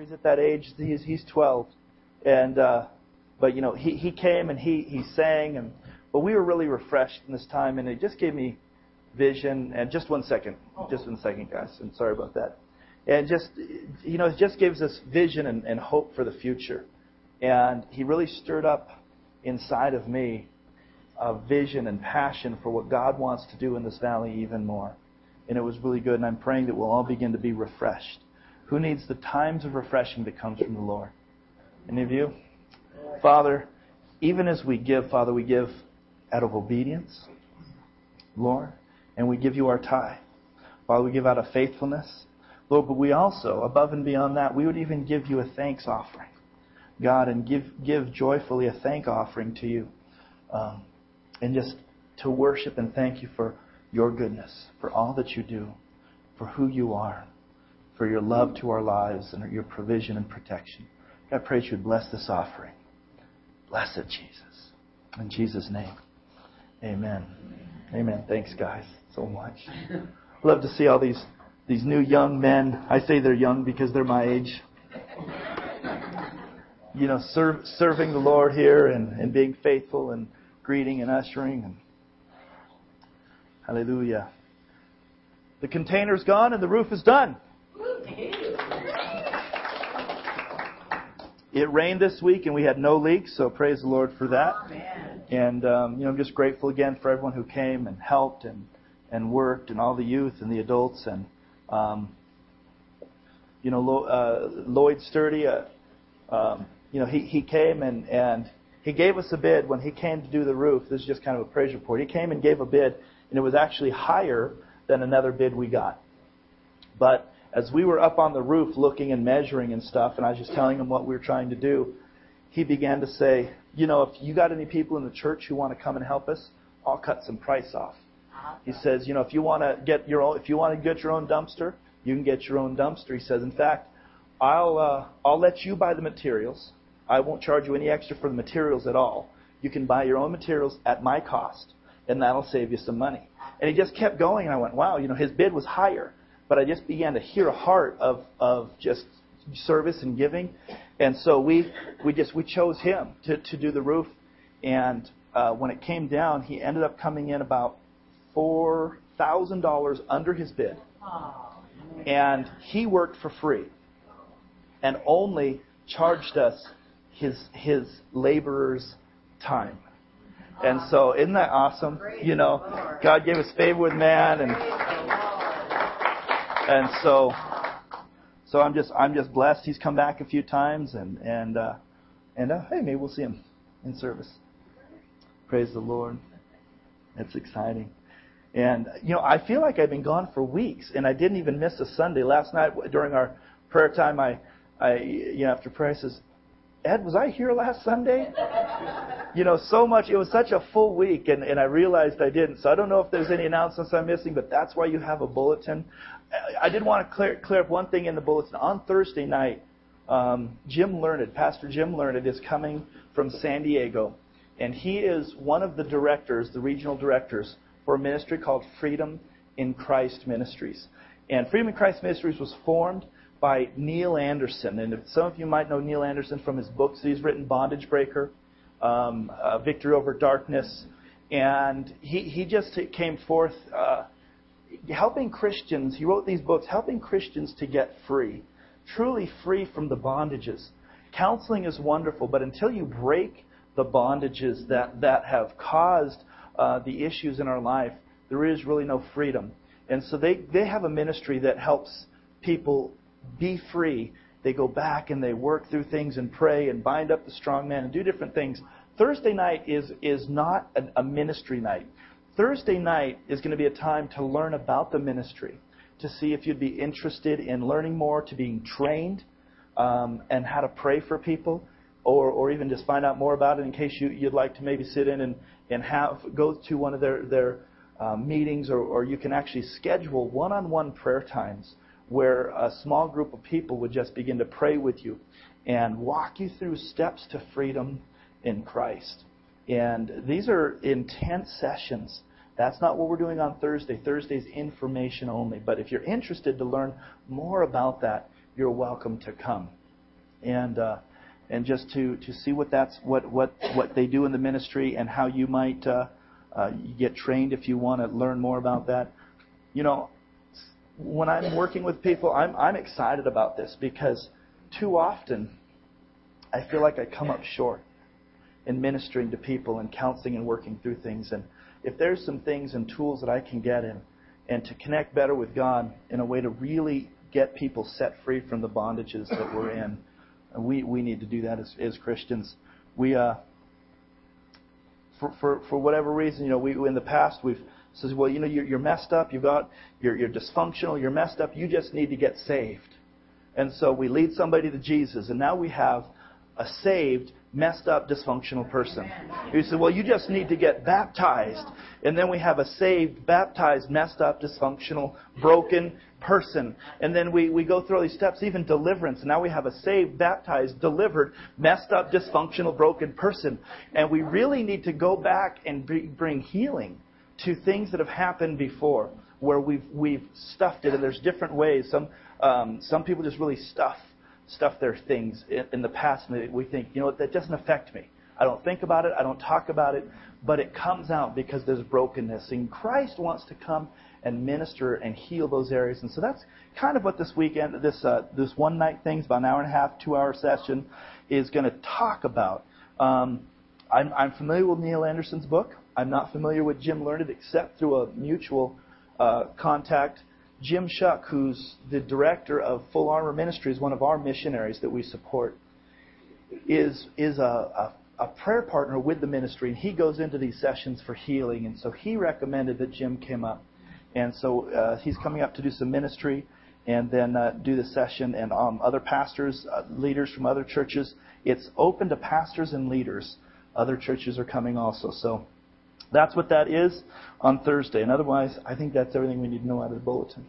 He's at that age. He's he's 12, and uh, but you know he he came and he he sang and but we were really refreshed in this time and it just gave me vision and just one second, just one second, guys. And sorry about that. And just you know it just gives us vision and, and hope for the future. And he really stirred up inside of me a vision and passion for what God wants to do in this valley even more. And it was really good. And I'm praying that we'll all begin to be refreshed. Who needs the times of refreshing that comes from the Lord? Any of you? Father, even as we give, Father, we give out of obedience, Lord, and we give you our tithe. Father, we give out of faithfulness. Lord, but we also, above and beyond that, we would even give you a thanks offering. God, and give, give joyfully a thank offering to you. Um, and just to worship and thank you for your goodness, for all that you do, for who you are, for your love to our lives and your provision and protection. God, I pray that you would bless this offering. Bless it, Jesus. In Jesus' name. Amen. Amen. Thanks, guys, so much. Love to see all these these new young men. I say they're young because they're my age. You know, serve, serving the Lord here and, and being faithful and greeting and ushering and hallelujah. The container's gone and the roof is done. It rained this week and we had no leaks, so praise the Lord for that. And um, you know, I'm just grateful again for everyone who came and helped and and worked and all the youth and the adults and um, you know uh, Lloyd Sturdy. Uh, um, you know, he he came and and he gave us a bid when he came to do the roof. This is just kind of a praise report. He came and gave a bid, and it was actually higher than another bid we got. But as we were up on the roof looking and measuring and stuff, and I was just telling him what we were trying to do, he began to say, you know, if you got any people in the church who want to come and help us, I'll cut some price off. He says, you know, if you want to get your own, if you want to get your own dumpster, you can get your own dumpster. He says, in fact, I'll uh, I'll let you buy the materials. I won't charge you any extra for the materials at all. You can buy your own materials at my cost, and that'll save you some money. And he just kept going, and I went, wow, you know, his bid was higher, but I just began to hear a heart of of just service and giving, and so we we just we chose him to to do the roof, and uh, when it came down, he ended up coming in about four thousand dollars under his bid, and he worked for free, and only charged us his his laborer's time. And so, isn't that awesome? You know, God gave us favor with man, and and so, so I'm just I'm just blessed. He's come back a few times, and and uh, and uh, hey, maybe we'll see him in service. Praise the Lord. That's exciting. And you know, I feel like I've been gone for weeks, and I didn't even miss a Sunday. Last night during our prayer time, I, I you know, after prayer, I says, Ed, was I here last Sunday? you know, so much. It was such a full week, and, and I realized I didn't. So I don't know if there's any announcements I'm missing, but that's why you have a bulletin. I did want to clear, clear up one thing in the bulletin. On Thursday night, um, Jim Learned, Pastor Jim Learned, is coming from San Diego, and he is one of the directors, the regional directors, for a ministry called Freedom in Christ Ministries. And Freedom in Christ Ministries was formed by Neil Anderson. And some of you might know Neil Anderson from his books. He's written Bondage Breaker, um, uh, Victory Over Darkness. And he, he just came forth uh, helping Christians. He wrote these books helping Christians to get free, truly free from the bondages. Counseling is wonderful, but until you break the bondages that, that have caused uh, the issues in our life, there is really no freedom. And so they, they have a ministry that helps people be free. They go back and they work through things and pray and bind up the strong man and do different things. Thursday night is, is not a, a ministry night. Thursday night is going to be a time to learn about the ministry, to see if you'd be interested in learning more, to being trained, um, and how to pray for people, or, or even just find out more about it in case you, you'd like to maybe sit in and, and have go to one of their, their um, meetings, or, or you can actually schedule one on one prayer times where a small group of people would just begin to pray with you and walk you through steps to freedom in Christ. And these are intense sessions. That's not what we're doing on Thursday. Thursday's information only. But if you're interested to learn more about that, you're welcome to come. and uh, and just to to see what that's what what what they do in the ministry and how you might uh, uh, get trained if you want to learn more about that. You know, when I'm working with people, I'm I'm excited about this because too often I feel like I come up short in ministering to people and counseling and working through things. And if there's some things and tools that I can get in and to connect better with God in a way to really get people set free from the bondages that we're in, we we need to do that as, as Christians. We uh, for, for for whatever reason, you know, we in the past we've says, well, you know, you're, you're messed up, you've got you're, you're dysfunctional, you're messed up, you just need to get saved. And so we lead somebody to Jesus, and now we have a saved, messed up, dysfunctional person. You say, well, you just need to get baptized. And then we have a saved, baptized, messed up, dysfunctional, broken person. And then we, we go through all these steps, even deliverance. And now we have a saved, baptized, delivered, messed up, dysfunctional, broken person. And we really need to go back and bring healing to things that have happened before where we've, we've stuffed it. And there's different ways. Some, um, some people just really stuff stuff their things in, in the past, and we think, you know, what, that doesn't affect me. I don't think about it. I don't talk about it, but it comes out because there's brokenness. And Christ wants to come and minister and heal those areas. And so that's kind of what this weekend, this uh, this one night thing, about an hour and a half, two hour session, is going to talk about. Um, I'm, I'm familiar with Neil Anderson's book. I'm not familiar with Jim Learned except through a mutual uh, contact. Jim Shuck, who's the director of Full Armor Ministries, one of our missionaries that we support, is is a, a, a prayer partner with the ministry, and he goes into these sessions for healing. And so he recommended that Jim came up, and so uh, he's coming up to do some ministry, and then uh, do the session. And um, other pastors, uh, leaders from other churches, it's open to pastors and leaders. Other churches are coming also. So that's what that is on Thursday. And otherwise, I think that's everything we need to know out of the bulletin.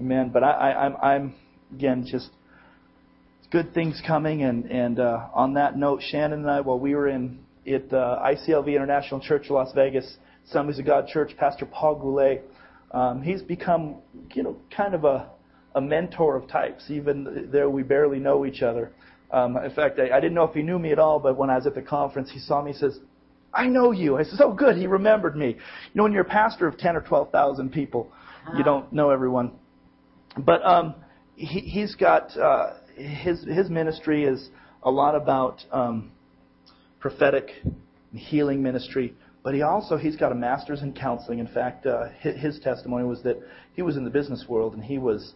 Amen. But I, I, I'm, I'm again just good things coming. And and uh, on that note, Shannon and I, while we were in at uh, ICLV International Church, of Las Vegas, Assemblies of God Church, Pastor Paul Goulet, um, he's become you know kind of a a mentor of types. Even there, we barely know each other. Um, in fact, I, I didn't know if he knew me at all, but when I was at the conference, he saw me. He says, I know you. I said, oh, good. He remembered me. You know, when you're a pastor of 10 or 12,000 people, you don't know everyone. But um, he, he's got uh, his his ministry is a lot about um, prophetic healing ministry. But he also he's got a master's in counseling. In fact, uh, his, his testimony was that he was in the business world and he was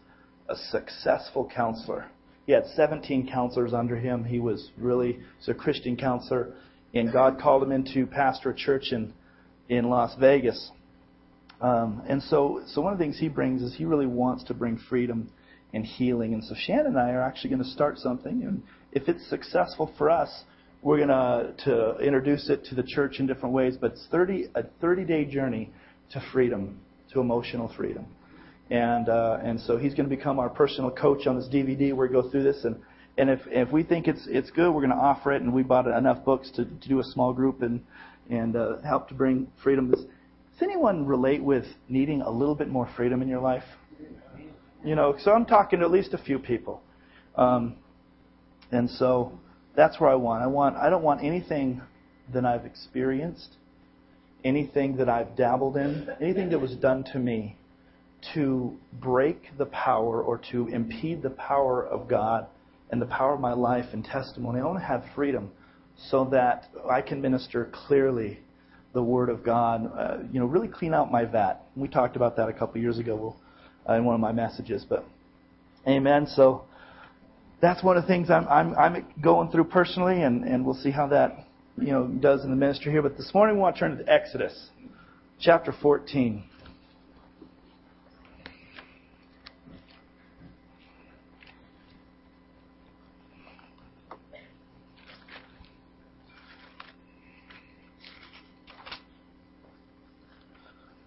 a successful counselor. He had 17 counselors under him. He was really he's a Christian counselor and God called him into pastor a church in in Las Vegas. Um, and so, so one of the things he brings is he really wants to bring freedom and healing. And so Shannon and I are actually going to start something, and if it's successful for us, we're going to to introduce it to the church in different ways. But it's 30 a 30 day journey to freedom, to emotional freedom. And uh, and so he's going to become our personal coach on this DVD where we go through this and and if if we think it's it's good, we're going to offer it. And we bought enough books to, to do a small group and and uh, help to bring freedom. Does, does anyone relate with needing a little bit more freedom in your life? You know, so I'm talking to at least a few people, um, and so that's where I want. I want. I don't want anything that I've experienced, anything that I've dabbled in, anything that was done to me to break the power or to impede the power of God and the power of my life and testimony. I want to have freedom so that I can minister clearly the Word of God. Uh, you know, really clean out my vat. We talked about that a couple years ago uh, in one of my messages. But, Amen. So that's one of the things I'm I'm, I'm going through personally, and, and we'll see how that you know does in the ministry here. But this morning we want to turn to Exodus, chapter 14.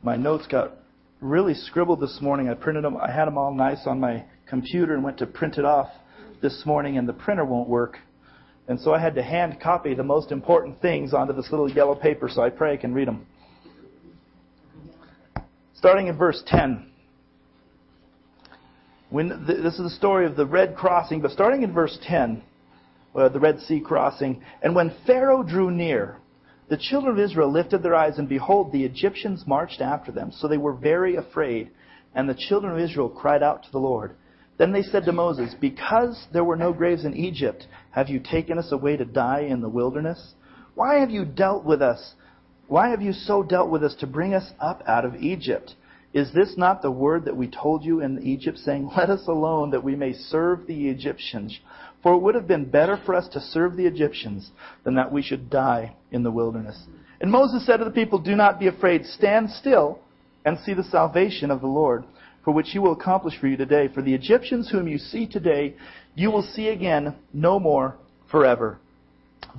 My notes got really scribbled this morning. I printed them. I had them all nice on my computer and went to print it off this morning, and the printer won't work. And so I had to hand copy the most important things onto this little yellow paper so I pray I can read them. Starting in verse 10. When this is the story of the Red Crossing, but starting in verse 10, uh, the Red Sea crossing. And when Pharaoh drew near, the children of Israel lifted their eyes, and behold, the Egyptians marched after them. So they were very afraid. And the children of Israel cried out to the Lord. Then they said to Moses, Because there were no graves in Egypt, have you taken us away to die in the wilderness? Why have you dealt with us? Why have you so dealt with us to bring us up out of Egypt? Is this not the word that we told you in Egypt, saying, Let us alone that we may serve the Egyptians? For it would have been better for us to serve the Egyptians than that we should die in the wilderness. And Moses said to the people, Do not be afraid. Stand still and see the salvation of the Lord, for which he will accomplish for you today. For the Egyptians whom you see today, you will see again no more forever.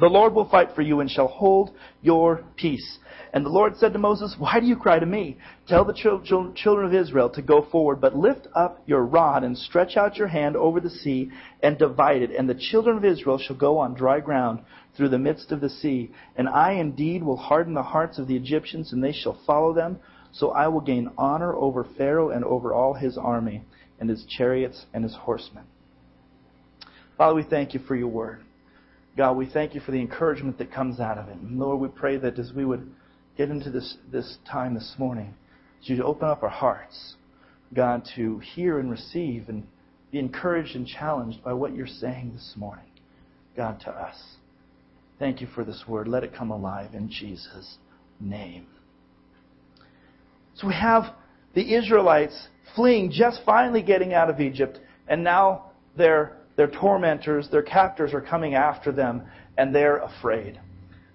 The Lord will fight for you and shall hold your peace. And the Lord said to Moses, Why do you cry to me? Tell the children of Israel to go forward, but lift up your rod and stretch out your hand over the sea and divide it. And the children of Israel shall go on dry ground through the midst of the sea. And I indeed will harden the hearts of the Egyptians, and they shall follow them. So I will gain honor over Pharaoh and over all his army, and his chariots and his horsemen. Father, we thank you for your word. God, we thank you for the encouragement that comes out of it. And Lord, we pray that as we would get into this, this time this morning, you'd open up our hearts, God, to hear and receive and be encouraged and challenged by what you're saying this morning, God, to us. Thank you for this word. Let it come alive in Jesus' name. So we have the Israelites fleeing, just finally getting out of Egypt, and now their, their tormentors, their captors are coming after them, and they're afraid.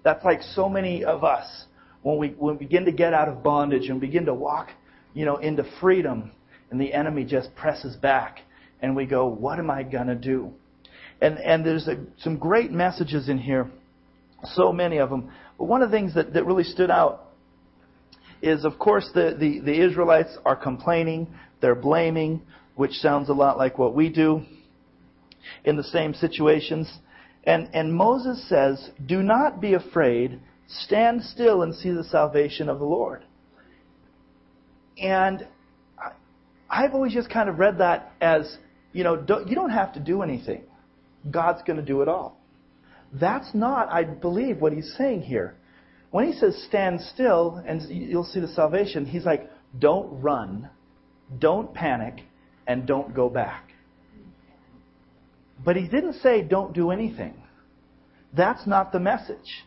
That's like so many of us when we, when we begin to get out of bondage and begin to walk, you know, into freedom, and the enemy just presses back, and we go, what am I going to do? And, and there's a, some great messages in here, so many of them. But one of the things that, that really stood out is, of course, the, the, the Israelites are complaining, they're blaming, which sounds a lot like what we do in the same situations. And, and Moses says, Do not be afraid Stand still and see the salvation of the Lord. And I've always just kind of read that as, you know, don't, you don't have to do anything. God's going to do it all. That's not, I believe, what he's saying here. When he says stand still and you'll see the salvation, he's like, don't run, don't panic, and don't go back. But he didn't say don't do anything. That's not the message.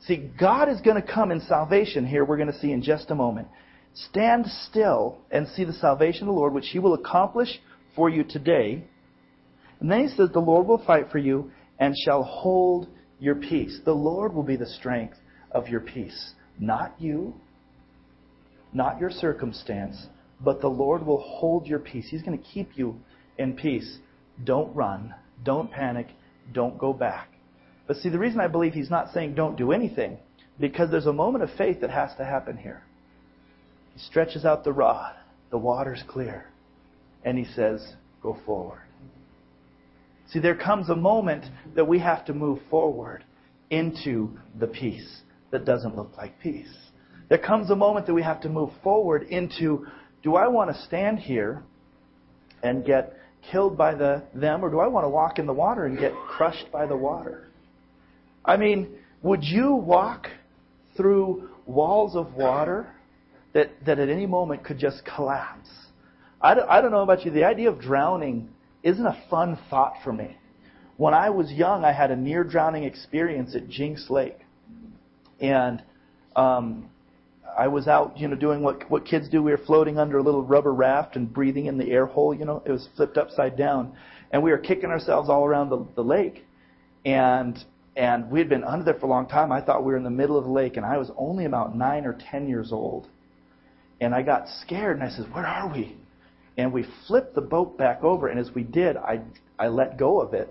See, God is going to come in salvation here, we're going to see in just a moment. Stand still and see the salvation of the Lord, which He will accomplish for you today. And then He says, The Lord will fight for you and shall hold your peace. The Lord will be the strength of your peace. Not you, not your circumstance, but the Lord will hold your peace. He's going to keep you in peace. Don't run. Don't panic. Don't go back. But see, the reason I believe he's not saying don't do anything, because there's a moment of faith that has to happen here. He stretches out the rod, the water's clear, and he says, go forward. See, there comes a moment that we have to move forward into the peace that doesn't look like peace. There comes a moment that we have to move forward into do I want to stand here and get killed by the them or do I want to walk in the water and get crushed by the water? I mean, would you walk through walls of water that, that at any moment could just collapse? I don't, I don't know about you. The idea of drowning isn't a fun thought for me. When I was young, I had a near drowning experience at Jinks Lake. And um, I was out, you know, doing what what kids do. We were floating under a little rubber raft and breathing in the air hole. You know, it was flipped upside down, and we were kicking ourselves all around the, the lake. And and we had been under there for a long time. I thought we were in the middle of the lake, and I was only about nine or ten years old. And I got scared, and I said, "Where are we?" And we flipped the boat back over, and as we did, I I let go of it,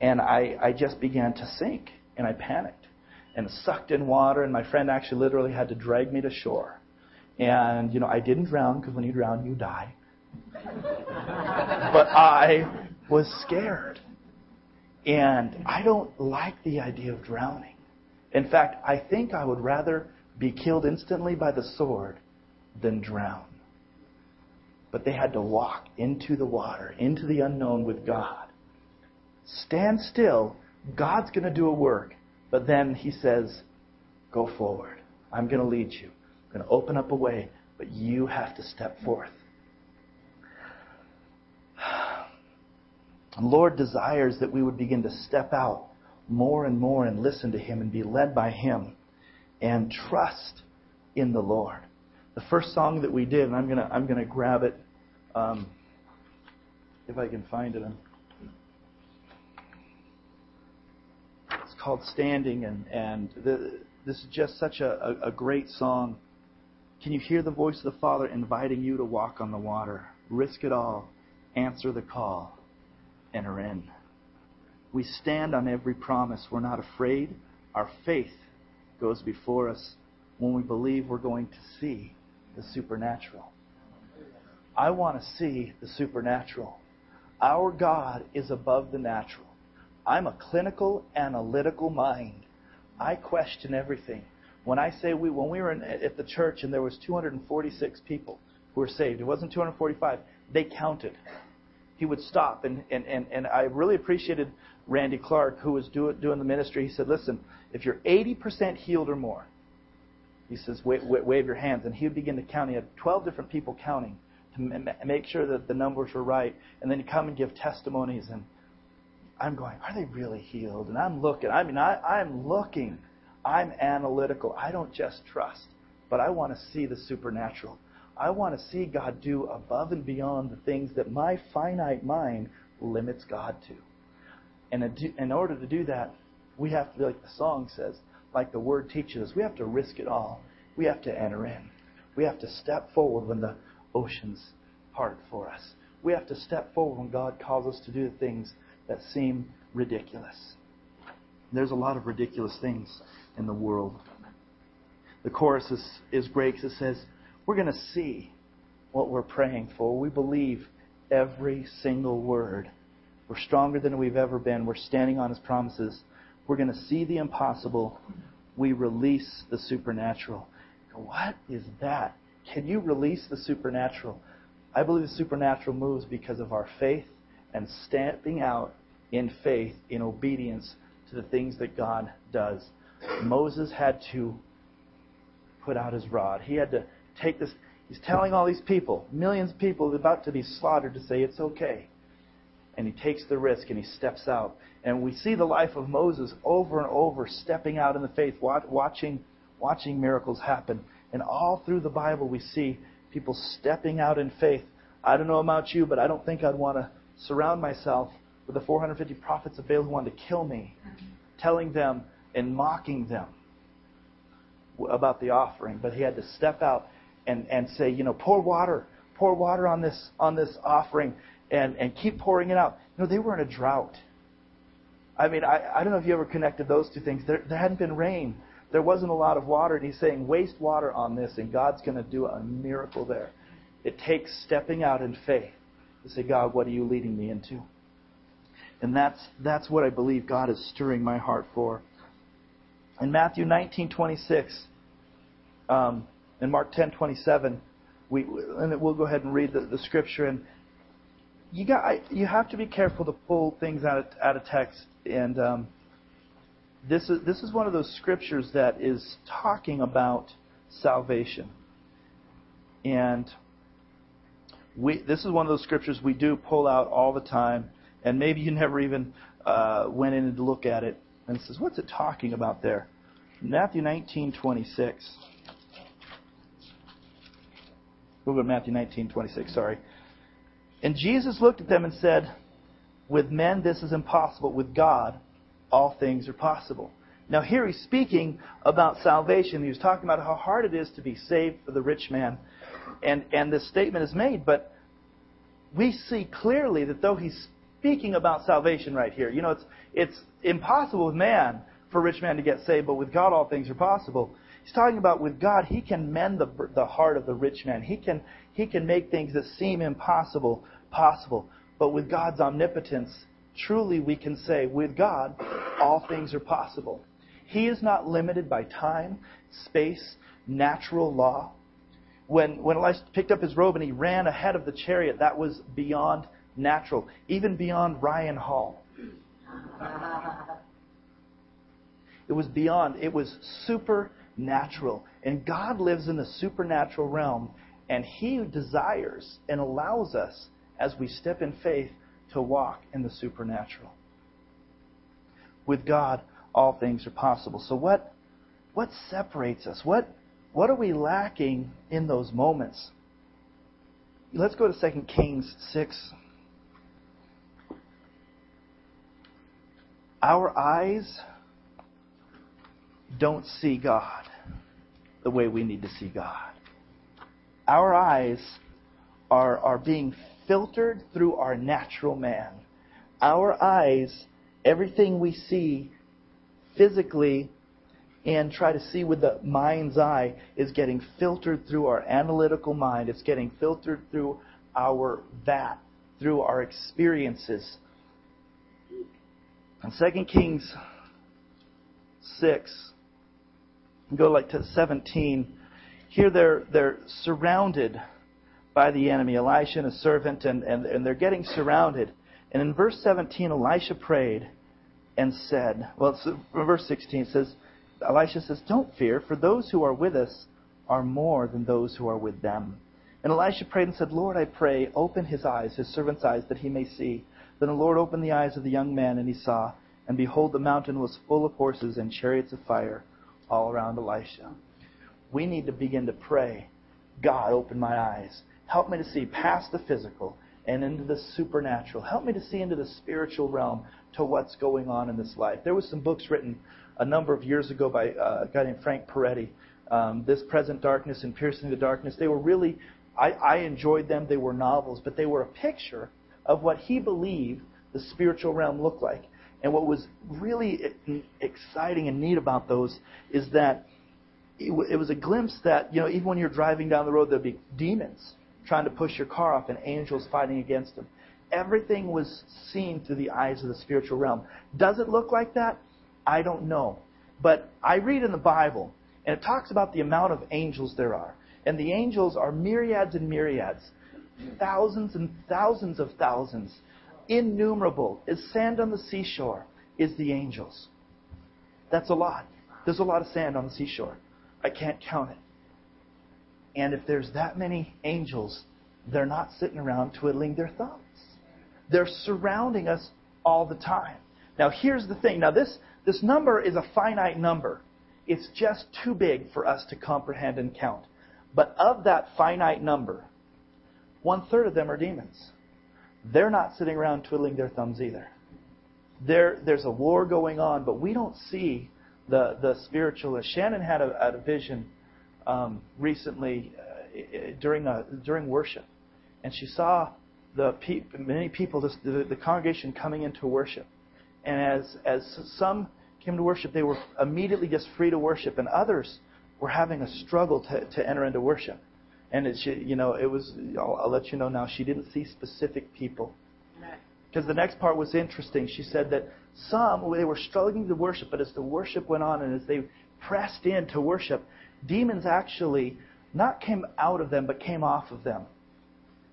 and I I just began to sink, and I panicked, and sucked in water, and my friend actually literally had to drag me to shore. And you know, I didn't drown because when you drown, you die. but I was scared. And I don't like the idea of drowning. In fact, I think I would rather be killed instantly by the sword than drown. but they had to walk into the water, into the unknown with God. Stand still. God's going to do a work. But then he says, Go forward. I'm going to lead you. I'm going to open up a way, but you have to step forth. The Lord desires that we would begin to step out more and more and listen to Him and be led by Him and trust in the Lord. The first song that we did, and I'm gonna I'm gonna grab it um, if I can find it. It's called "Standing," and and the, this is just such a, a, a great song. Can you hear the voice of the Father inviting you to walk on the water? Risk it all. Answer the call. Enter in. We stand on every promise. We're not afraid. Our faith goes before us when we believe we're going to see the supernatural. I want to see the supernatural. Our God is above the natural. I'm a clinical, analytical mind. I question everything. When I say we, when we were in, at the church and there was 246 people who were saved, it wasn't 245. They counted. He would stop, and and and, and I really appreciated Randy Clark, who was do, doing the ministry. He said, "Listen, if you're 80% healed or more, he says, wave, wave your hands. And he would begin to count. He had 12 different people counting to make sure that the numbers were right. And then he'd come and give testimonies. And I'm going, are they really healed? And I'm looking. I mean, I, I'm looking. I'm analytical. I don't just trust, but I want to see the supernatural. I want to see God do above and beyond the things that my finite mind limits God to. And in order to do that, we have to like the song says, like the Word teaches us, we have to risk it all. We have to enter in. We have to step forward when the oceans part for us. We have to step forward when God calls us to do the things that seem ridiculous. There's a lot of ridiculous things in the world. The chorus is, is great because it says, We're going to see what we're praying for. We believe every single word. We're stronger than we've ever been. We're standing on His promises. We're going to see the impossible. We release the supernatural. What is that? Can you release the supernatural? I believe the supernatural moves because of our faith and stamping out in faith, in obedience to the things that God does. Moses had to put out his rod. He had to take this. He's telling all these people, millions of people about to be slaughtered, to say it's okay and he takes the risk and he steps out. And we see the life of Moses over and over, stepping out in the faith, watching, watching miracles happen. And all through the Bible, we see people stepping out in faith. I don't know about you, but I don't think I'd want to surround myself with the 450 prophets of Baal who wanted to kill me, telling them and mocking them about the offering. But he had to step out and, and say, you know, pour water, pour water on this on this offering and, and keep pouring it out. You know, they were in a drought. I mean, I, I don't know if you ever connected those two things. There, there hadn't been rain. There wasn't a lot of water, and he's saying, waste water on this, and God's going to do a miracle there. It takes stepping out in faith to say, God, what are you leading me into? And that's, that's what I believe God is stirring my heart for. In Matthew 19:26, um, and Mark 10:27, we and we'll go ahead and read the, the scripture. And you got you have to be careful to pull things out of, out of text, and um, this is this is one of those scriptures that is talking about salvation, and we this is one of those scriptures we do pull out all the time, and maybe you never even uh, went in to look at it, and says, what's it talking about there? Matthew nineteen twenty six. We'll go to Matthew nineteen twenty six. Sorry. And Jesus looked at them and said, With men this is impossible. With God, all things are possible. Now, here he's speaking about salvation. He was talking about how hard it is to be saved for the rich man. And, and this statement is made, but we see clearly that though he's speaking about salvation right here, you know, it's, it's impossible with man for a rich man to get saved, but with God all things are possible. He's talking about with God, He can mend the, the heart of the rich man. He can, he can make things that seem impossible possible. But with God's omnipotence, truly we can say, with God, all things are possible. He is not limited by time, space, natural law. when, when Elisha picked up his robe and he ran ahead of the chariot, that was beyond natural, even beyond Ryan Hall. It was beyond, it was supernatural. And God lives in the supernatural realm, and He desires and allows us, as we step in faith, to walk in the supernatural. With God, all things are possible. So, what, what separates us? What, what are we lacking in those moments? Let's go to 2 Kings 6. Our eyes don't see God the way we need to see God. Our eyes are, are being filtered through our natural man. Our eyes, everything we see physically and try to see with the mind's eye is getting filtered through our analytical mind. It's getting filtered through our that, through our experiences. In 2 Kings 6, go like to 17. Here they're, they're surrounded by the enemy, Elisha and a servant, and, and, and they're getting surrounded. And in verse 17, Elisha prayed and said, well, verse 16 says, Elisha says, Don't fear, for those who are with us are more than those who are with them. And Elisha prayed and said, Lord, I pray, open his eyes, his servant's eyes, that he may see. Then the Lord opened the eyes of the young man, and he saw. And behold, the mountain was full of horses and chariots of fire all around Elisha. We need to begin to pray, God, open my eyes. Help me to see past the physical and into the supernatural. Help me to see into the spiritual realm to what's going on in this life. There was some books written a number of years ago by uh, a guy named Frank Peretti. Um, this Present Darkness and Piercing the Darkness. They were really, I, I enjoyed them. They were novels, but they were a picture of what he believed the spiritual realm looked like. And what was really exciting and neat about those is that it, was a glimpse that, you know, even when you're driving down the road, there'd be demons trying to push your car off and angels fighting against them. Everything was seen through the eyes of the spiritual realm. Does it look like that? I don't know. But I read in the Bible, and it talks about the amount of angels there are. And the angels are myriads and myriads, thousands and thousands of thousands innumerable, as sand on the seashore, is the angels. That's a lot. There's a lot of sand on the seashore. I can't count it. And if there's that many angels, they're not sitting around twiddling their thumbs. They're surrounding us all the time. Now, here's the thing. Now, this, this number is a finite number. It's just too big for us to comprehend and count. But of that finite number, one third of them are demons they're not sitting around twiddling their thumbs either. There, there's a war going on, but we don't see the, the spiritual. Shannon had a, a vision um, recently uh, during, a, during worship, and she saw the pe- many people, this, the, the congregation coming into worship. And as, as some came to worship, they were immediately just free to worship, and others were having a struggle to, to enter into worship. And it, she, you know, it was. I'll, I'll let you know now. She didn't see specific people. Because the next part was interesting. She said that some they were struggling to worship, but as the worship went on and as they pressed in to worship, demons actually not came out of them, but came off of them,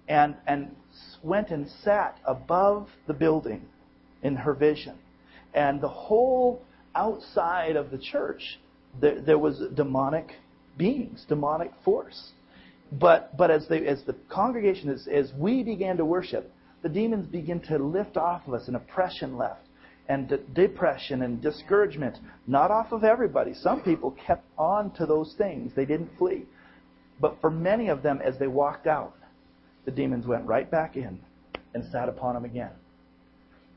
and and went and sat above the building in her vision, and the whole outside of the church there, there was demonic beings, demonic force. But, but as, they, as the congregation, as, as we began to worship, the demons begin to lift off of us, and oppression left, and de- depression and discouragement, not off of everybody. Some people kept on to those things, they didn't flee. But for many of them, as they walked out, the demons went right back in and sat upon them again.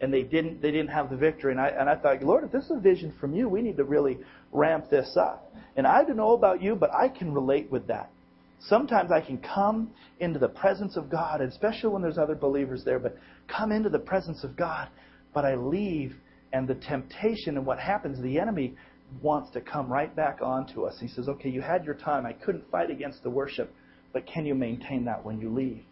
And they didn't, they didn't have the victory. And I, and I thought, Lord, if this is a vision from you, we need to really ramp this up. And I don't know about you, but I can relate with that. Sometimes I can come into the presence of God, especially when there's other believers there, but come into the presence of God, but I leave, and the temptation and what happens, the enemy wants to come right back onto us. He says, Okay, you had your time. I couldn't fight against the worship, but can you maintain that when you leave?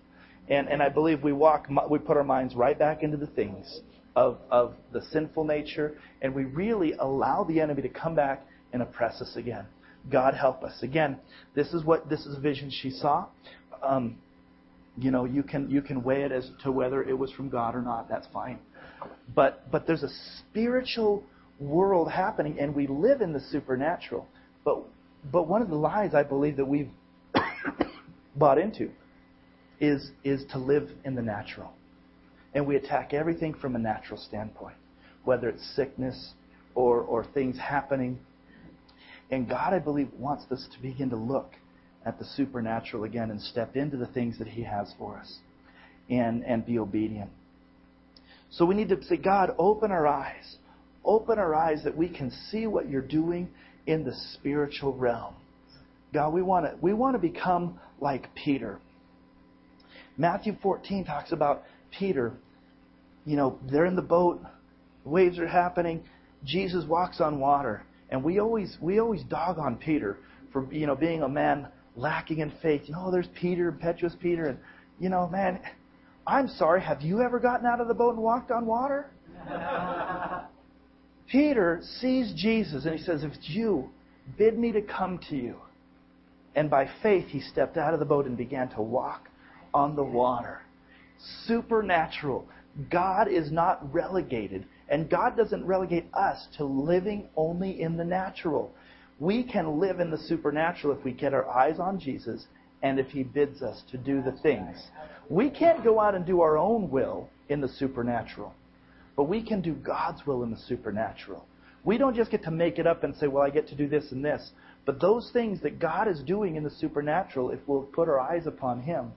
And, and I believe we walk, we put our minds right back into the things of, of the sinful nature, and we really allow the enemy to come back and oppress us again. God help us. Again, this is what this is a vision she saw. Um, you know, you can you can weigh it as to whether it was from God or not. That's fine. But but there's a spiritual world happening, and we live in the supernatural. But but one of the lies I believe that we've bought into is is to live in the natural, and we attack everything from a natural standpoint, whether it's sickness or or things happening. And God, I believe, wants us to begin to look at the supernatural again and step into the things that He has for us and, and be obedient. So we need to say, God, open our eyes. Open our eyes that we can see what you're doing in the spiritual realm. God, we want to, we want to become like Peter. Matthew 14 talks about Peter. You know, they're in the boat, waves are happening. Jesus walks on water. And we always we always dog on Peter for you know being a man lacking in faith. You know, oh, there's Peter, impetuous Peter, and you know, man, I'm sorry. Have you ever gotten out of the boat and walked on water? Peter sees Jesus and he says, If it's you, bid me to come to you. And by faith, he stepped out of the boat and began to walk on the water. Supernatural. God is not relegated, and God doesn't relegate us to living only in the natural. We can live in the supernatural if we get our eyes on Jesus and if He bids us to do the things. We can't go out and do our own will in the supernatural, but we can do God's will in the supernatural. We don't just get to make it up and say, well, I get to do this and this. But those things that God is doing in the supernatural, if we'll put our eyes upon Him,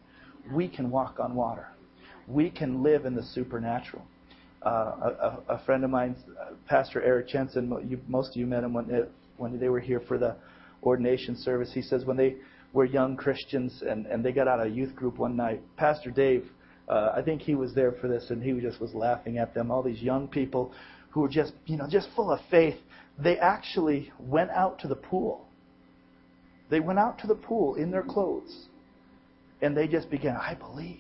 we can walk on water. We can live in the supernatural. Uh, a, a, friend of mine, Pastor Eric Jensen, you, most of you met him when, when they were here for the ordination service. He says when they were young Christians and, and they got out of a youth group one night, Pastor Dave, uh, I think he was there for this, and he just was laughing at them. All these young people who were just, you know, just full of faith. They actually went out to the pool. They went out to the pool in their clothes, and they just began. I believe.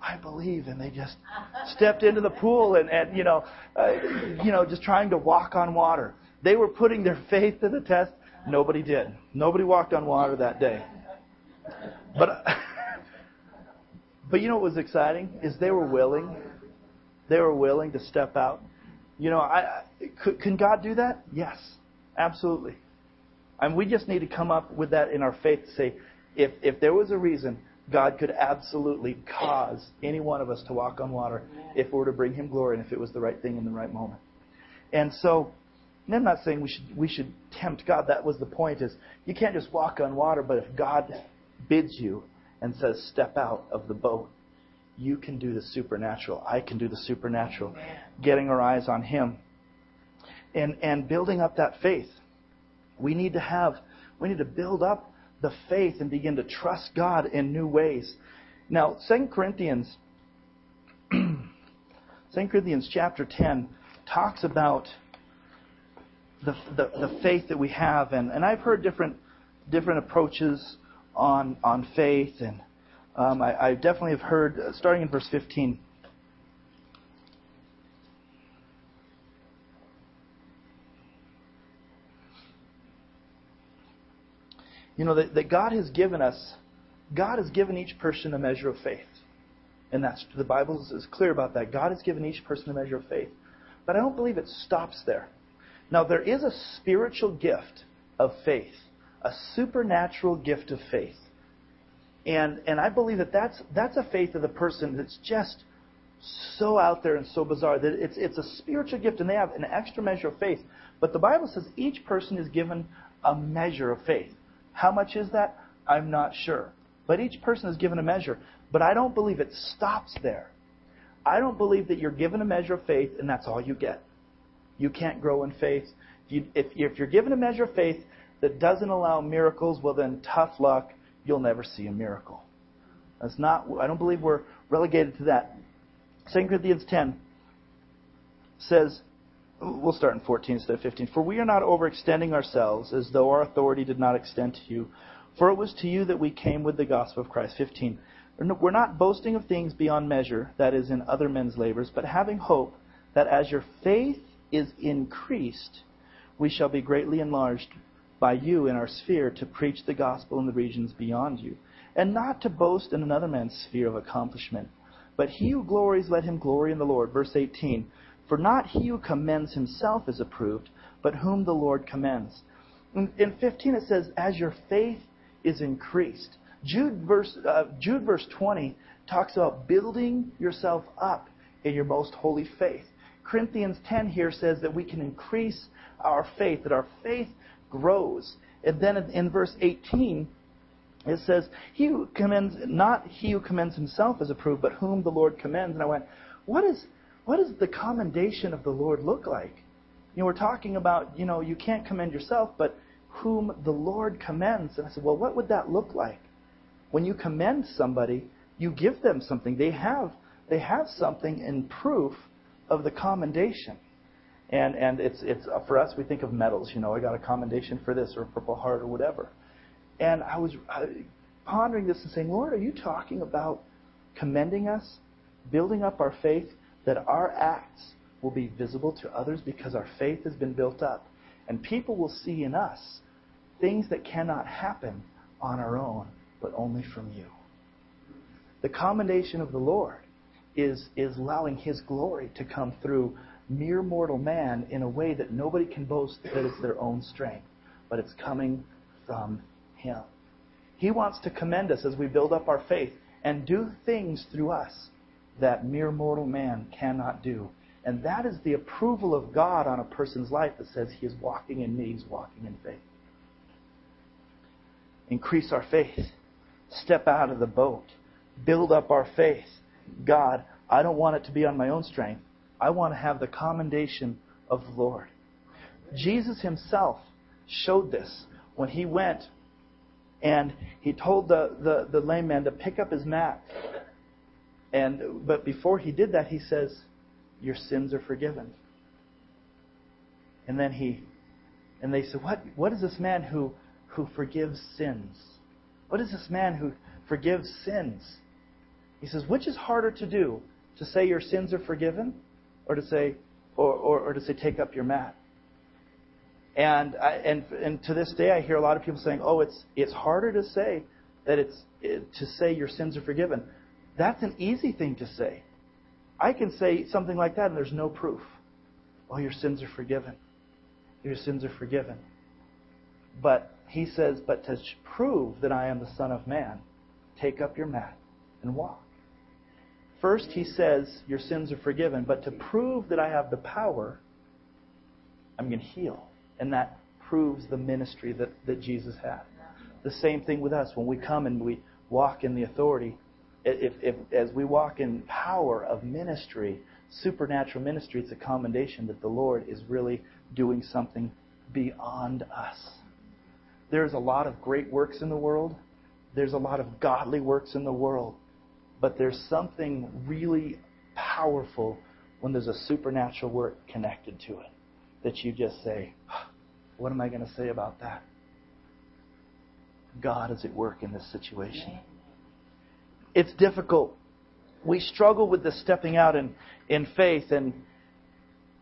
I believe, and they just stepped into the pool and, and you know, uh, you know, just trying to walk on water. They were putting their faith to the test. Nobody did. Nobody walked on water that day. But, but you know what was exciting is they were willing. They were willing to step out. You know, I, could, can God do that? Yes, absolutely. And we just need to come up with that in our faith to say, if if there was a reason, God could absolutely cause any one of us to walk on water if we were to bring Him glory and if it was the right thing in the right moment. And so, and I'm not saying we should we should tempt God. That was the point. Is you can't just walk on water, but if God bids you and says step out of the boat, you can do the supernatural. I can do the supernatural. Getting our eyes on Him, and and building up that faith. We need to have we need to build up the faith and begin to trust God in new ways. Now, 2 Corinthians 2 Corinthians chapter 10 talks about the, the, the faith that we have. And, and I've heard different, different approaches on, on faith. And um, I, I definitely have heard, uh, starting in verse 15, you know, that, that God has given us, God has given each person a measure of faith. And that's the Bible is clear about that. God has given each person a measure of faith. But I don't believe it stops there. Now, there is a spiritual gift of faith, a supernatural gift of faith. And, and I believe that that's, that's a faith of the person that's just so out there and so bizarre that it's, it's a spiritual gift and they have an extra measure of faith. But the Bible says each person is given a measure of faith. How much is that? I'm not sure. But each person is given a measure. But I don't believe it stops there. I don't believe that you're given a measure of faith and that's all you get you can't grow in faith. If, you, you're given a measure of faith that doesn't allow miracles, well, then tough luck. You'll never see a miracle. That's not. I don't believe we're relegated to that. 2 Corinthians 10 says, we'll start in 14 instead of 15. For we are not overextending ourselves as though our authority did not extend to you. For it was to you that we came with the gospel of Christ. 15. We're not boasting of things beyond measure, that is, in other men's labors, but having hope that as your faith is increased, we shall be greatly enlarged by you in our sphere to preach the gospel in the regions beyond you, and not to boast in another man's sphere of accomplishment. But he who glories, let him glory in the Lord. Verse 18. For not he who commends himself is approved, but whom the Lord commends. In, in 15 it says, As your faith is increased. Jude verse, uh, Jude verse 20 talks about building yourself up in your most holy faith. Corinthians 10 here says that we can increase our faith, that our faith grows. And then in verse 18, it says, He who commends, not he who commends himself is approved, but whom the Lord commends. And I went, What is what does the commendation of the Lord look like? You know, we're talking about, you know, you can't commend yourself, but whom the Lord commends. And I said, Well, what would that look like? When you commend somebody, you give them something. They have they have something in proof of the commendation. And and it's it's uh, for us we think of medals. You know, I got a commendation for this or a Purple Heart or whatever. And I was pondering this and saying, Lord, are you talking about commending us, building up our faith, that our acts will be visible to others because our faith has been built up, and people will see in us things that cannot happen on our own, but only from you. The commendation of the Lord is, is allowing His glory to come through mere mortal man in a way that nobody can boast that it's their own strength, but it's coming from Him. He wants to commend us as we build up our faith and do things through us that mere mortal man cannot do. And that is the approval of God on a person's life that says he is walking in me, he's walking in faith. Increase our faith. Step out of the boat. Build up our faith. God, I don't want it to be on my own strength. I want to have the commendation of the Lord. Jesus himself showed this when he went and he told the, the, the lame man to pick up his mat. And but before he did that, he says, Your sins are forgiven. And then he and they said, What what is this man who who forgives sins? What is this man who forgives sins? He says, which is harder to do? To say your sins are forgiven or to say or, or, or to say take up your mat? And, I, and, and to this day, I hear a lot of people saying, "Oh, it's it's harder to say that it's it, to say your sins are forgiven." That's an easy thing to say. I can say something like that, and there's no proof. Oh, your sins are forgiven. Your sins are forgiven. But he says, but to prove that I am the Son of Man, take up your mat and walk. First, he says, your sins are forgiven. But to prove that I have the power, I'm going to heal. And that proves the ministry that, that Jesus had. The same thing with us. When we come and we walk in the authority, if, if, as we walk in power of ministry, supernatural ministry, it's a commendation that the Lord is really doing something beyond us. There's a lot of great works in the world. There's a lot of godly works in the world. But there's something really powerful when there's a supernatural work connected to it that you just say, What am I going to say about that? God is at work in this situation. It's difficult. We struggle with the stepping out in, in faith and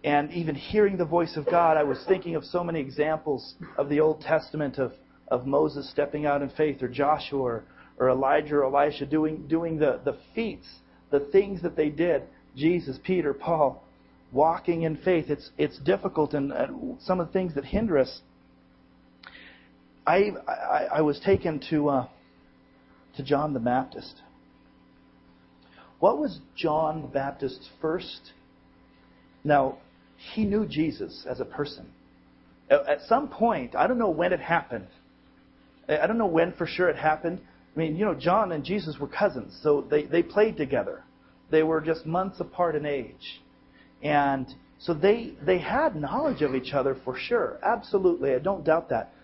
and even hearing the voice of God. I was thinking of so many examples of the Old Testament of, of Moses stepping out in faith, or Joshua, or, or Elijah, or Elisha doing, doing the, the feats, the things that they did. Jesus, Peter, Paul, walking in faith. It's, it's difficult, and, and some of the things that hinder us. I, I, I was taken to, uh, to John the Baptist. What was John the Baptist's first? Now, he knew Jesus as a person. At some point, I don't know when it happened. I don't know when for sure it happened. I mean, you know, John and Jesus were cousins, so they, they played together. They were just months apart in age. And so they, they had knowledge of each other for sure. Absolutely. I don't doubt that.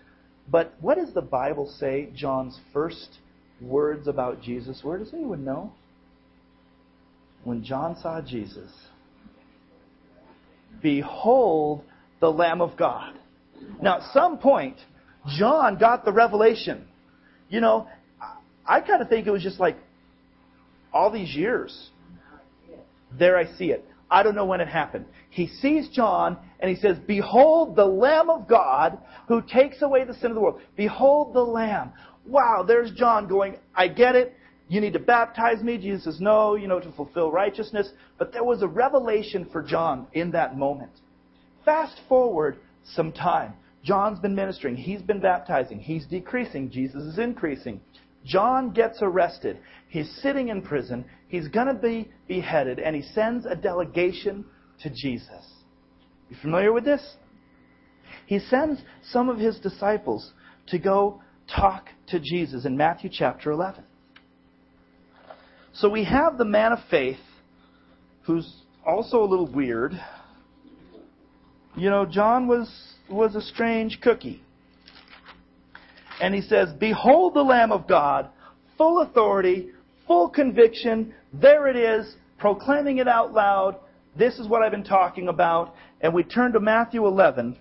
But what does the Bible say John's first words about Jesus were? Does anyone know? When John saw Jesus, Behold the Lamb of God. Now, at some point, John got the revelation. You know, I kind of think it was just like all these years. There I see it. I don't know when it happened. He sees John and he says, Behold the Lamb of God who takes away the sin of the world. Behold the Lamb. Wow, there's John going, I get it. You need to baptize me. Jesus says, No, you know, to fulfill righteousness. But there was a revelation for John in that moment. Fast forward some time. John's been ministering. He's been baptizing. He's decreasing. Jesus is increasing. John gets arrested. He's sitting in prison. He's going to be beheaded. And he sends a delegation to Jesus. You familiar with this? He sends some of his disciples to go talk to Jesus in Matthew chapter 11. So we have the man of faith who's also a little weird. You know, John was was a strange cookie. And he says, Behold the Lamb of God, full authority, full conviction. There it is, proclaiming it out loud. This is what I've been talking about. And we turn to Matthew 11.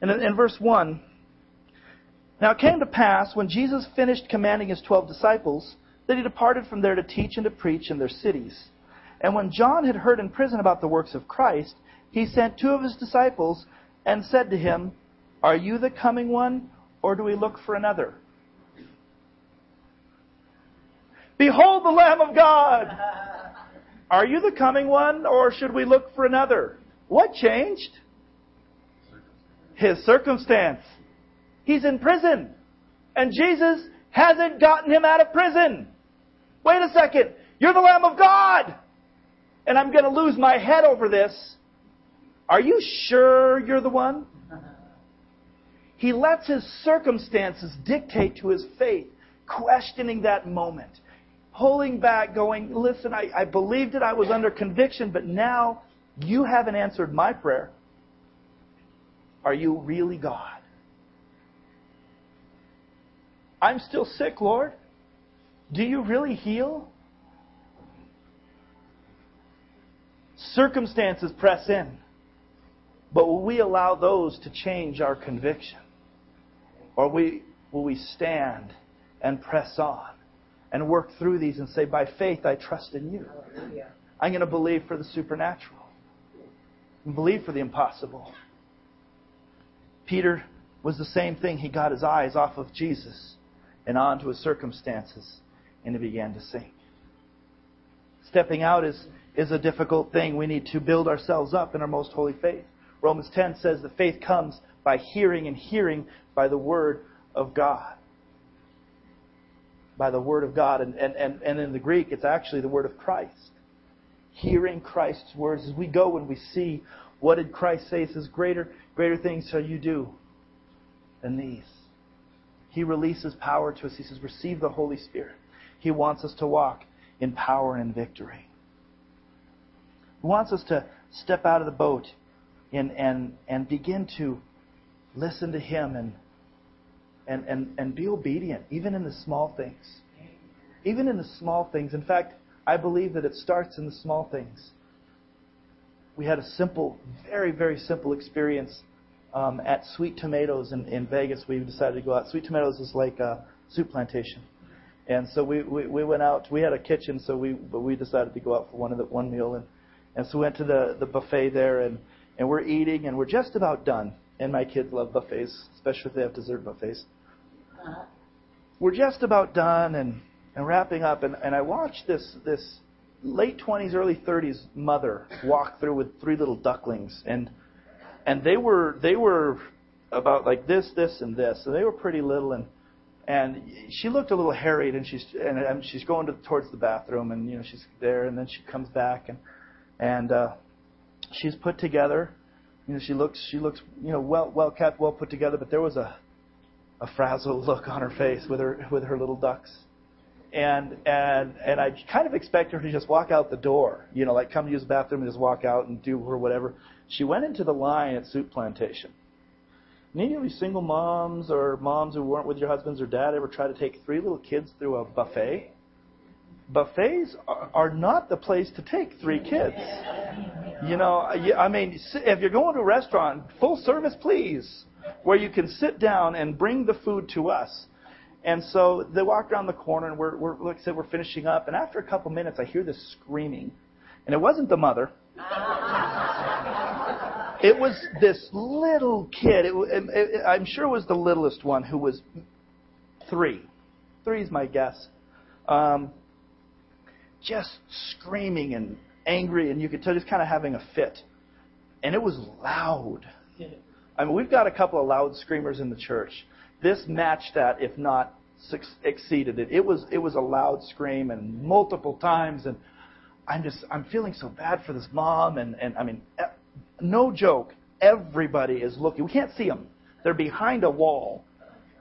And in, in verse 1, Now it came to pass, when Jesus finished commanding his twelve disciples, that he departed from there to teach and to preach in their cities. And when John had heard in prison about the works of Christ, he sent two of his disciples and said to him, Are you the coming one, or do we look for another? Behold the Lamb of God! Are you the coming one, or should we look for another? What changed? His circumstance. He's in prison. And Jesus hasn't gotten him out of prison. Wait a second. You're the Lamb of God! And I'm going to lose my head over this. Are you sure you're the one? He lets his circumstances dictate to his faith, questioning that moment, pulling back, going, Listen, I, I believed it, I was under conviction, but now you haven't answered my prayer. Are you really God? I'm still sick, Lord. Do you really heal? Circumstances press in. But will we allow those to change our conviction? Or will we stand and press on and work through these and say, by faith, I trust in you? I'm going to believe for the supernatural, and believe for the impossible. Peter was the same thing. He got his eyes off of Jesus and onto his circumstances, and he began to sing. Stepping out is, is a difficult thing. We need to build ourselves up in our most holy faith. Romans 10 says the faith comes by hearing and hearing by the Word of God. By the Word of God. And, and, and, and in the Greek, it's actually the Word of Christ. Hearing Christ's words. As we go and we see what did Christ say, he says, greater, greater things shall you do than these. He releases power to us. He says, receive the Holy Spirit. He wants us to walk in power and victory. He wants us to step out of the boat and, and, and begin to listen to Him and, and, and, and be obedient, even in the small things. Even in the small things. In fact, I believe that it starts in the small things. We had a simple, very, very simple experience um, at Sweet Tomatoes in, in Vegas. We decided to go out. Sweet Tomatoes is like a soup plantation. And so we, we, we went out. We had a kitchen, so we but we decided to go out for one of the one meal, and and so we went to the the buffet there, and and we're eating, and we're just about done. And my kids love buffets, especially if they have dessert buffets. Uh-huh. We're just about done and, and wrapping up, and, and I watched this this late 20s, early 30s mother walk through with three little ducklings, and and they were they were about like this, this, and this, and they were pretty little, and and she looked a little harried, and she's and, and she's going to, towards the bathroom, and you know she's there, and then she comes back, and and uh, she's put together. You know, she looks she looks you know well well kept, well put together, but there was a a frazzled look on her face with her with her little ducks. And and and I kind of expect her to just walk out the door, you know, like come use the bathroom and just walk out and do her whatever. She went into the line at Souplantation. Any of you single moms or moms who weren't with your husbands or dad ever try to take three little kids through a buffet? buffets are not the place to take three kids. You know, I mean, if you're going to a restaurant, full service, please, where you can sit down and bring the food to us. And so they walk around the corner, and we're, we're like I said, we're finishing up. And after a couple minutes, I hear this screaming And it wasn't the mother. It was this little kid. It, it, it, I'm sure it was the littlest one who was three. Three is my guess. Um, just screaming and angry, and you could tell just kind of having a fit. And it was loud. I mean, we've got a couple of loud screamers in the church. This matched that, if not exceeded it. It was it was a loud scream and multiple times, and I'm just I'm feeling so bad for this mom, and and I mean, no joke. Everybody is looking. We can't see them. They're behind a wall,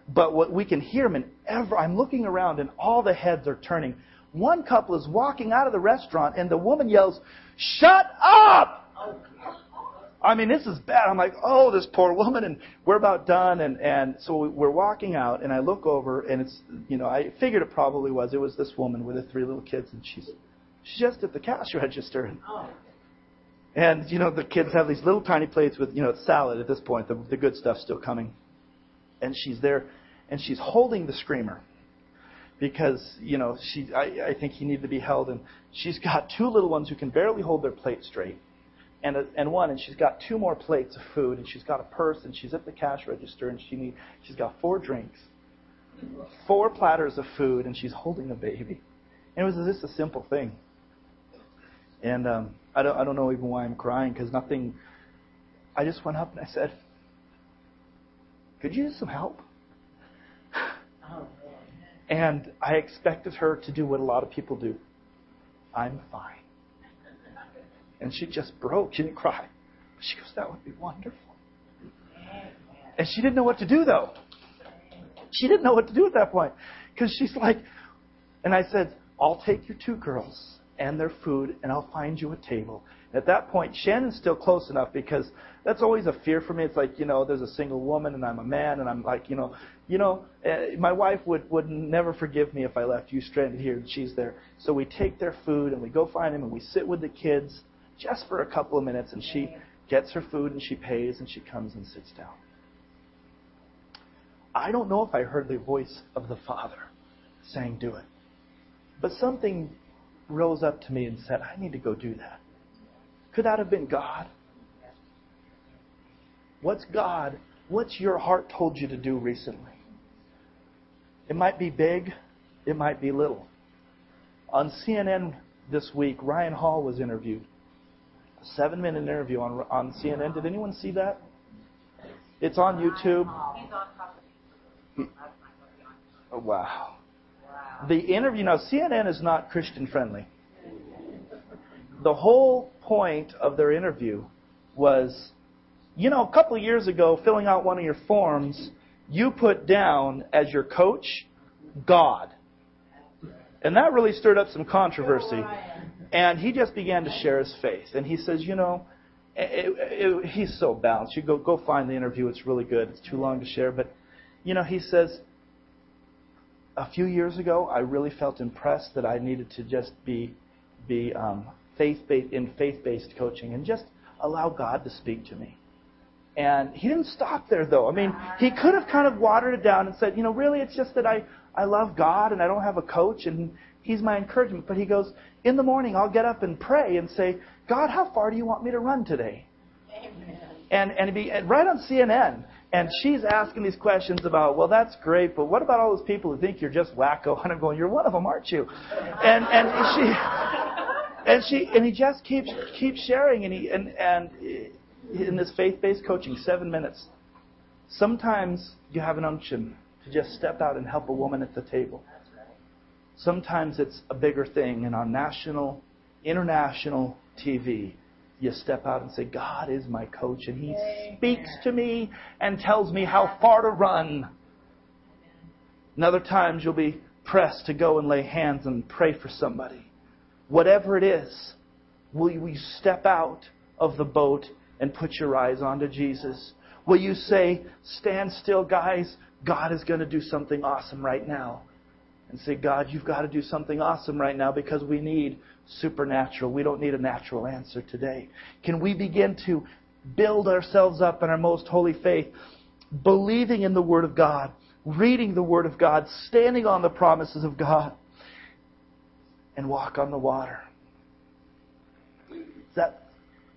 but what we can hear them. And ever, I'm looking around, and all the heads are turning. One couple is walking out of the restaurant, and the woman yells, "Shut up!" I mean, this is bad. I'm like, oh, this poor woman, and we're about done, and and so we're walking out, and I look over, and it's, you know, I figured it probably was. It was this woman with the three little kids, and she's she's just at the cash register, and and you know, the kids have these little tiny plates with, you know, salad at this point. The the good stuff's still coming, and she's there, and she's holding the screamer because you know she I, I think he needed to be held and she's got two little ones who can barely hold their plate straight and, a, and one, and she's got two more plates of food, and she's got a purse, and she's at the cash register, and she need, she's got four drinks, four platters of food, and she's holding a baby. And it was just a simple thing. And um, I don't I don't know even why I'm crying because nothing. I just went up and I said, "Could you use some help?" And I expected her to do what a lot of people do. I'm fine. And she just broke. She didn't cry. She goes, That would be wonderful. And she didn't know what to do, though. She didn't know what to do at that point. Because she's like, and I said, I'll take your two girls and their food, and I'll find you a table. At that point, Shannon's still close enough because that's always a fear for me. It's like, you know, there's a single woman and I'm a man, and I'm like, you know, you know, uh, my wife would would never forgive me if I left you stranded here and she's there. So we take their food and we go find them and we sit with the kids just for a couple of minutes, and she gets her food and she pays and she comes and sits down. I don't know if I heard the voice of the Father saying, Do it. But something rose up to me and said, I need to go do that. Could that have been God? What's God? What's your heart told you to do recently? It might be big, it might be little. On CNN this week, Ryan Hall was interviewed A seven minute interview on, on CNN. Did anyone see that? It's on YouTube. Mm. Oh, wow. The interview, now CNN is not Christian friendly. The whole point of their interview was, you know, a couple of years ago, filling out one of your forms, you put down as your coach, God. And that really stirred up some controversy. And he just began to share his faith. And he says, you know, it, it, he's so balanced. You go go find the interview. It's really good. It's too long to share, but you know, he says, a few years ago, I really felt impressed that I needed to just be be um, faith based in faith based coaching and just allow God to speak to me. And he didn't stop there though. I mean, he could have kind of watered it down and said, you know, really, it's just that I I love God and I don't have a coach and He's my encouragement. But he goes, in the morning, I'll get up and pray and say, God, how far do you want me to run today? Amen. And, and, be, and right on CNN. And she's asking these questions about, well, that's great, but what about all those people who think you're just wacko? And I'm going, you're one of them, aren't you? And, and she, and she, and he just keeps, keeps sharing and he, and, and in this faith-based coaching, seven minutes. Sometimes you have an unction to just step out and help a woman at the table. Sometimes it's a bigger thing, and on national, international TV, you step out and say, God is my coach, and He speaks to me and tells me how far to run. And other times you'll be pressed to go and lay hands and pray for somebody. Whatever it is, will you step out of the boat and put your eyes onto Jesus? Will you say, Stand still, guys? God is going to do something awesome right now and say, God, you've got to do something awesome right now because we need supernatural. We don't need a natural answer today. Can we begin to build ourselves up in our most holy faith, believing in the Word of God, reading the Word of God, standing on the promises of God, and walk on the water? Is that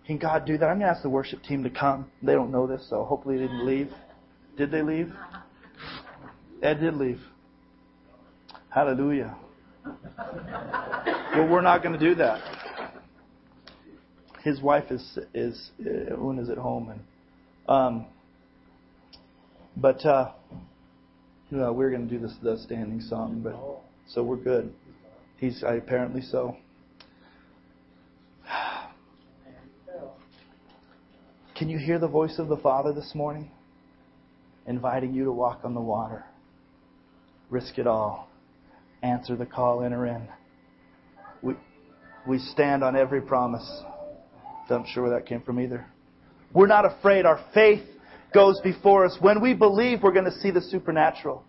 can God do that? I'm going to ask the worship team to come. They don't know this, so hopefully they didn't leave. Did they leave? Uh-huh. Ed did leave. Hallelujah. Well, we're not going to do that. His wife is is uh, Un is at home, and um, but uh, you know, we're going to do this the standing song, but so we're good. He's apparently so. Can you hear the voice of the Father this morning? Inviting you to walk on the water. Risk it all. Answer the call, enter in. We, we stand on every promise. I'm sure where that came from either. We're not afraid. Our faith goes before us. When we believe, we're going to see the supernatural.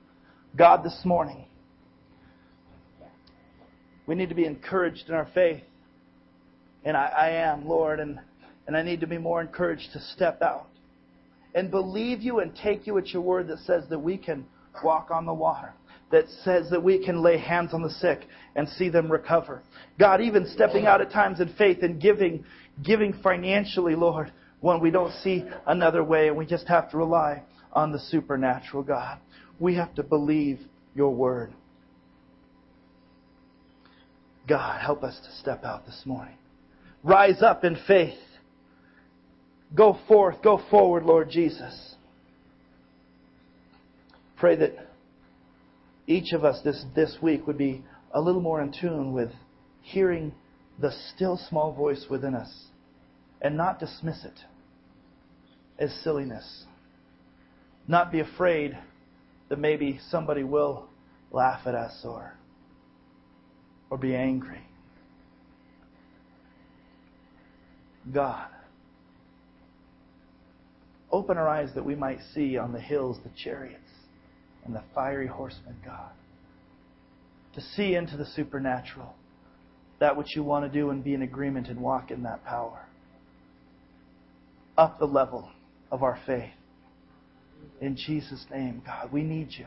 God, this morning, we need to be encouraged in our faith. And I, I am, Lord, and, and I need to be more encouraged to step out and believe you and take you at your word that says that we can walk on the water, that says that we can lay hands on the sick and see them recover. God, even stepping out at times in faith and giving, giving financially, Lord, when we don't see another way and we just have to rely on the supernatural God. We have to believe your word. God, help us to step out this morning. Rise up in faith. Go forth, go forward, Lord Jesus. Pray that each of us this, this week would be a little more in tune with hearing the still small voice within us and not dismiss it as silliness. Not be afraid that maybe somebody will laugh at us or or be angry. God, open our eyes that we might see on the hills the chariots and the fiery horseman God. To see into the supernatural, that which you want to do and be in agreement and walk in that power. Up the level of our faith. In Jesus' name, God, we need you.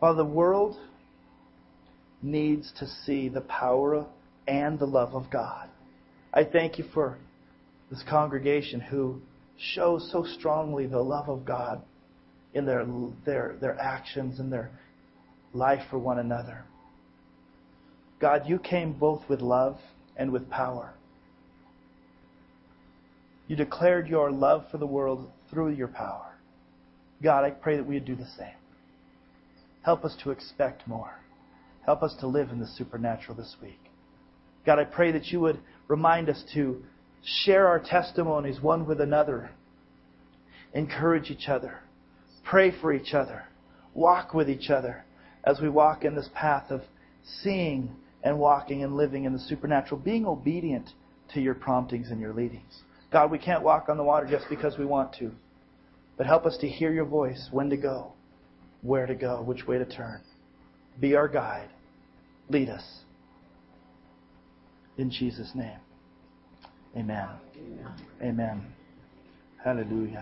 Father, the world needs to see the power and the love of God. I thank you for this congregation who shows so strongly the love of God in their, their, their actions and their life for one another. God, you came both with love and with power. You declared your love for the world through your power. God, I pray that we would do the same. Help us to expect more. Help us to live in the supernatural this week. God, I pray that you would remind us to share our testimonies one with another, encourage each other, pray for each other, walk with each other as we walk in this path of seeing and walking and living in the supernatural, being obedient to your promptings and your leadings. God, we can't walk on the water just because we want to, but help us to hear your voice, when to go, where to go, which way to turn. Be our guide. Lead us. In Jesus' name. Amen. Amen. Hallelujah.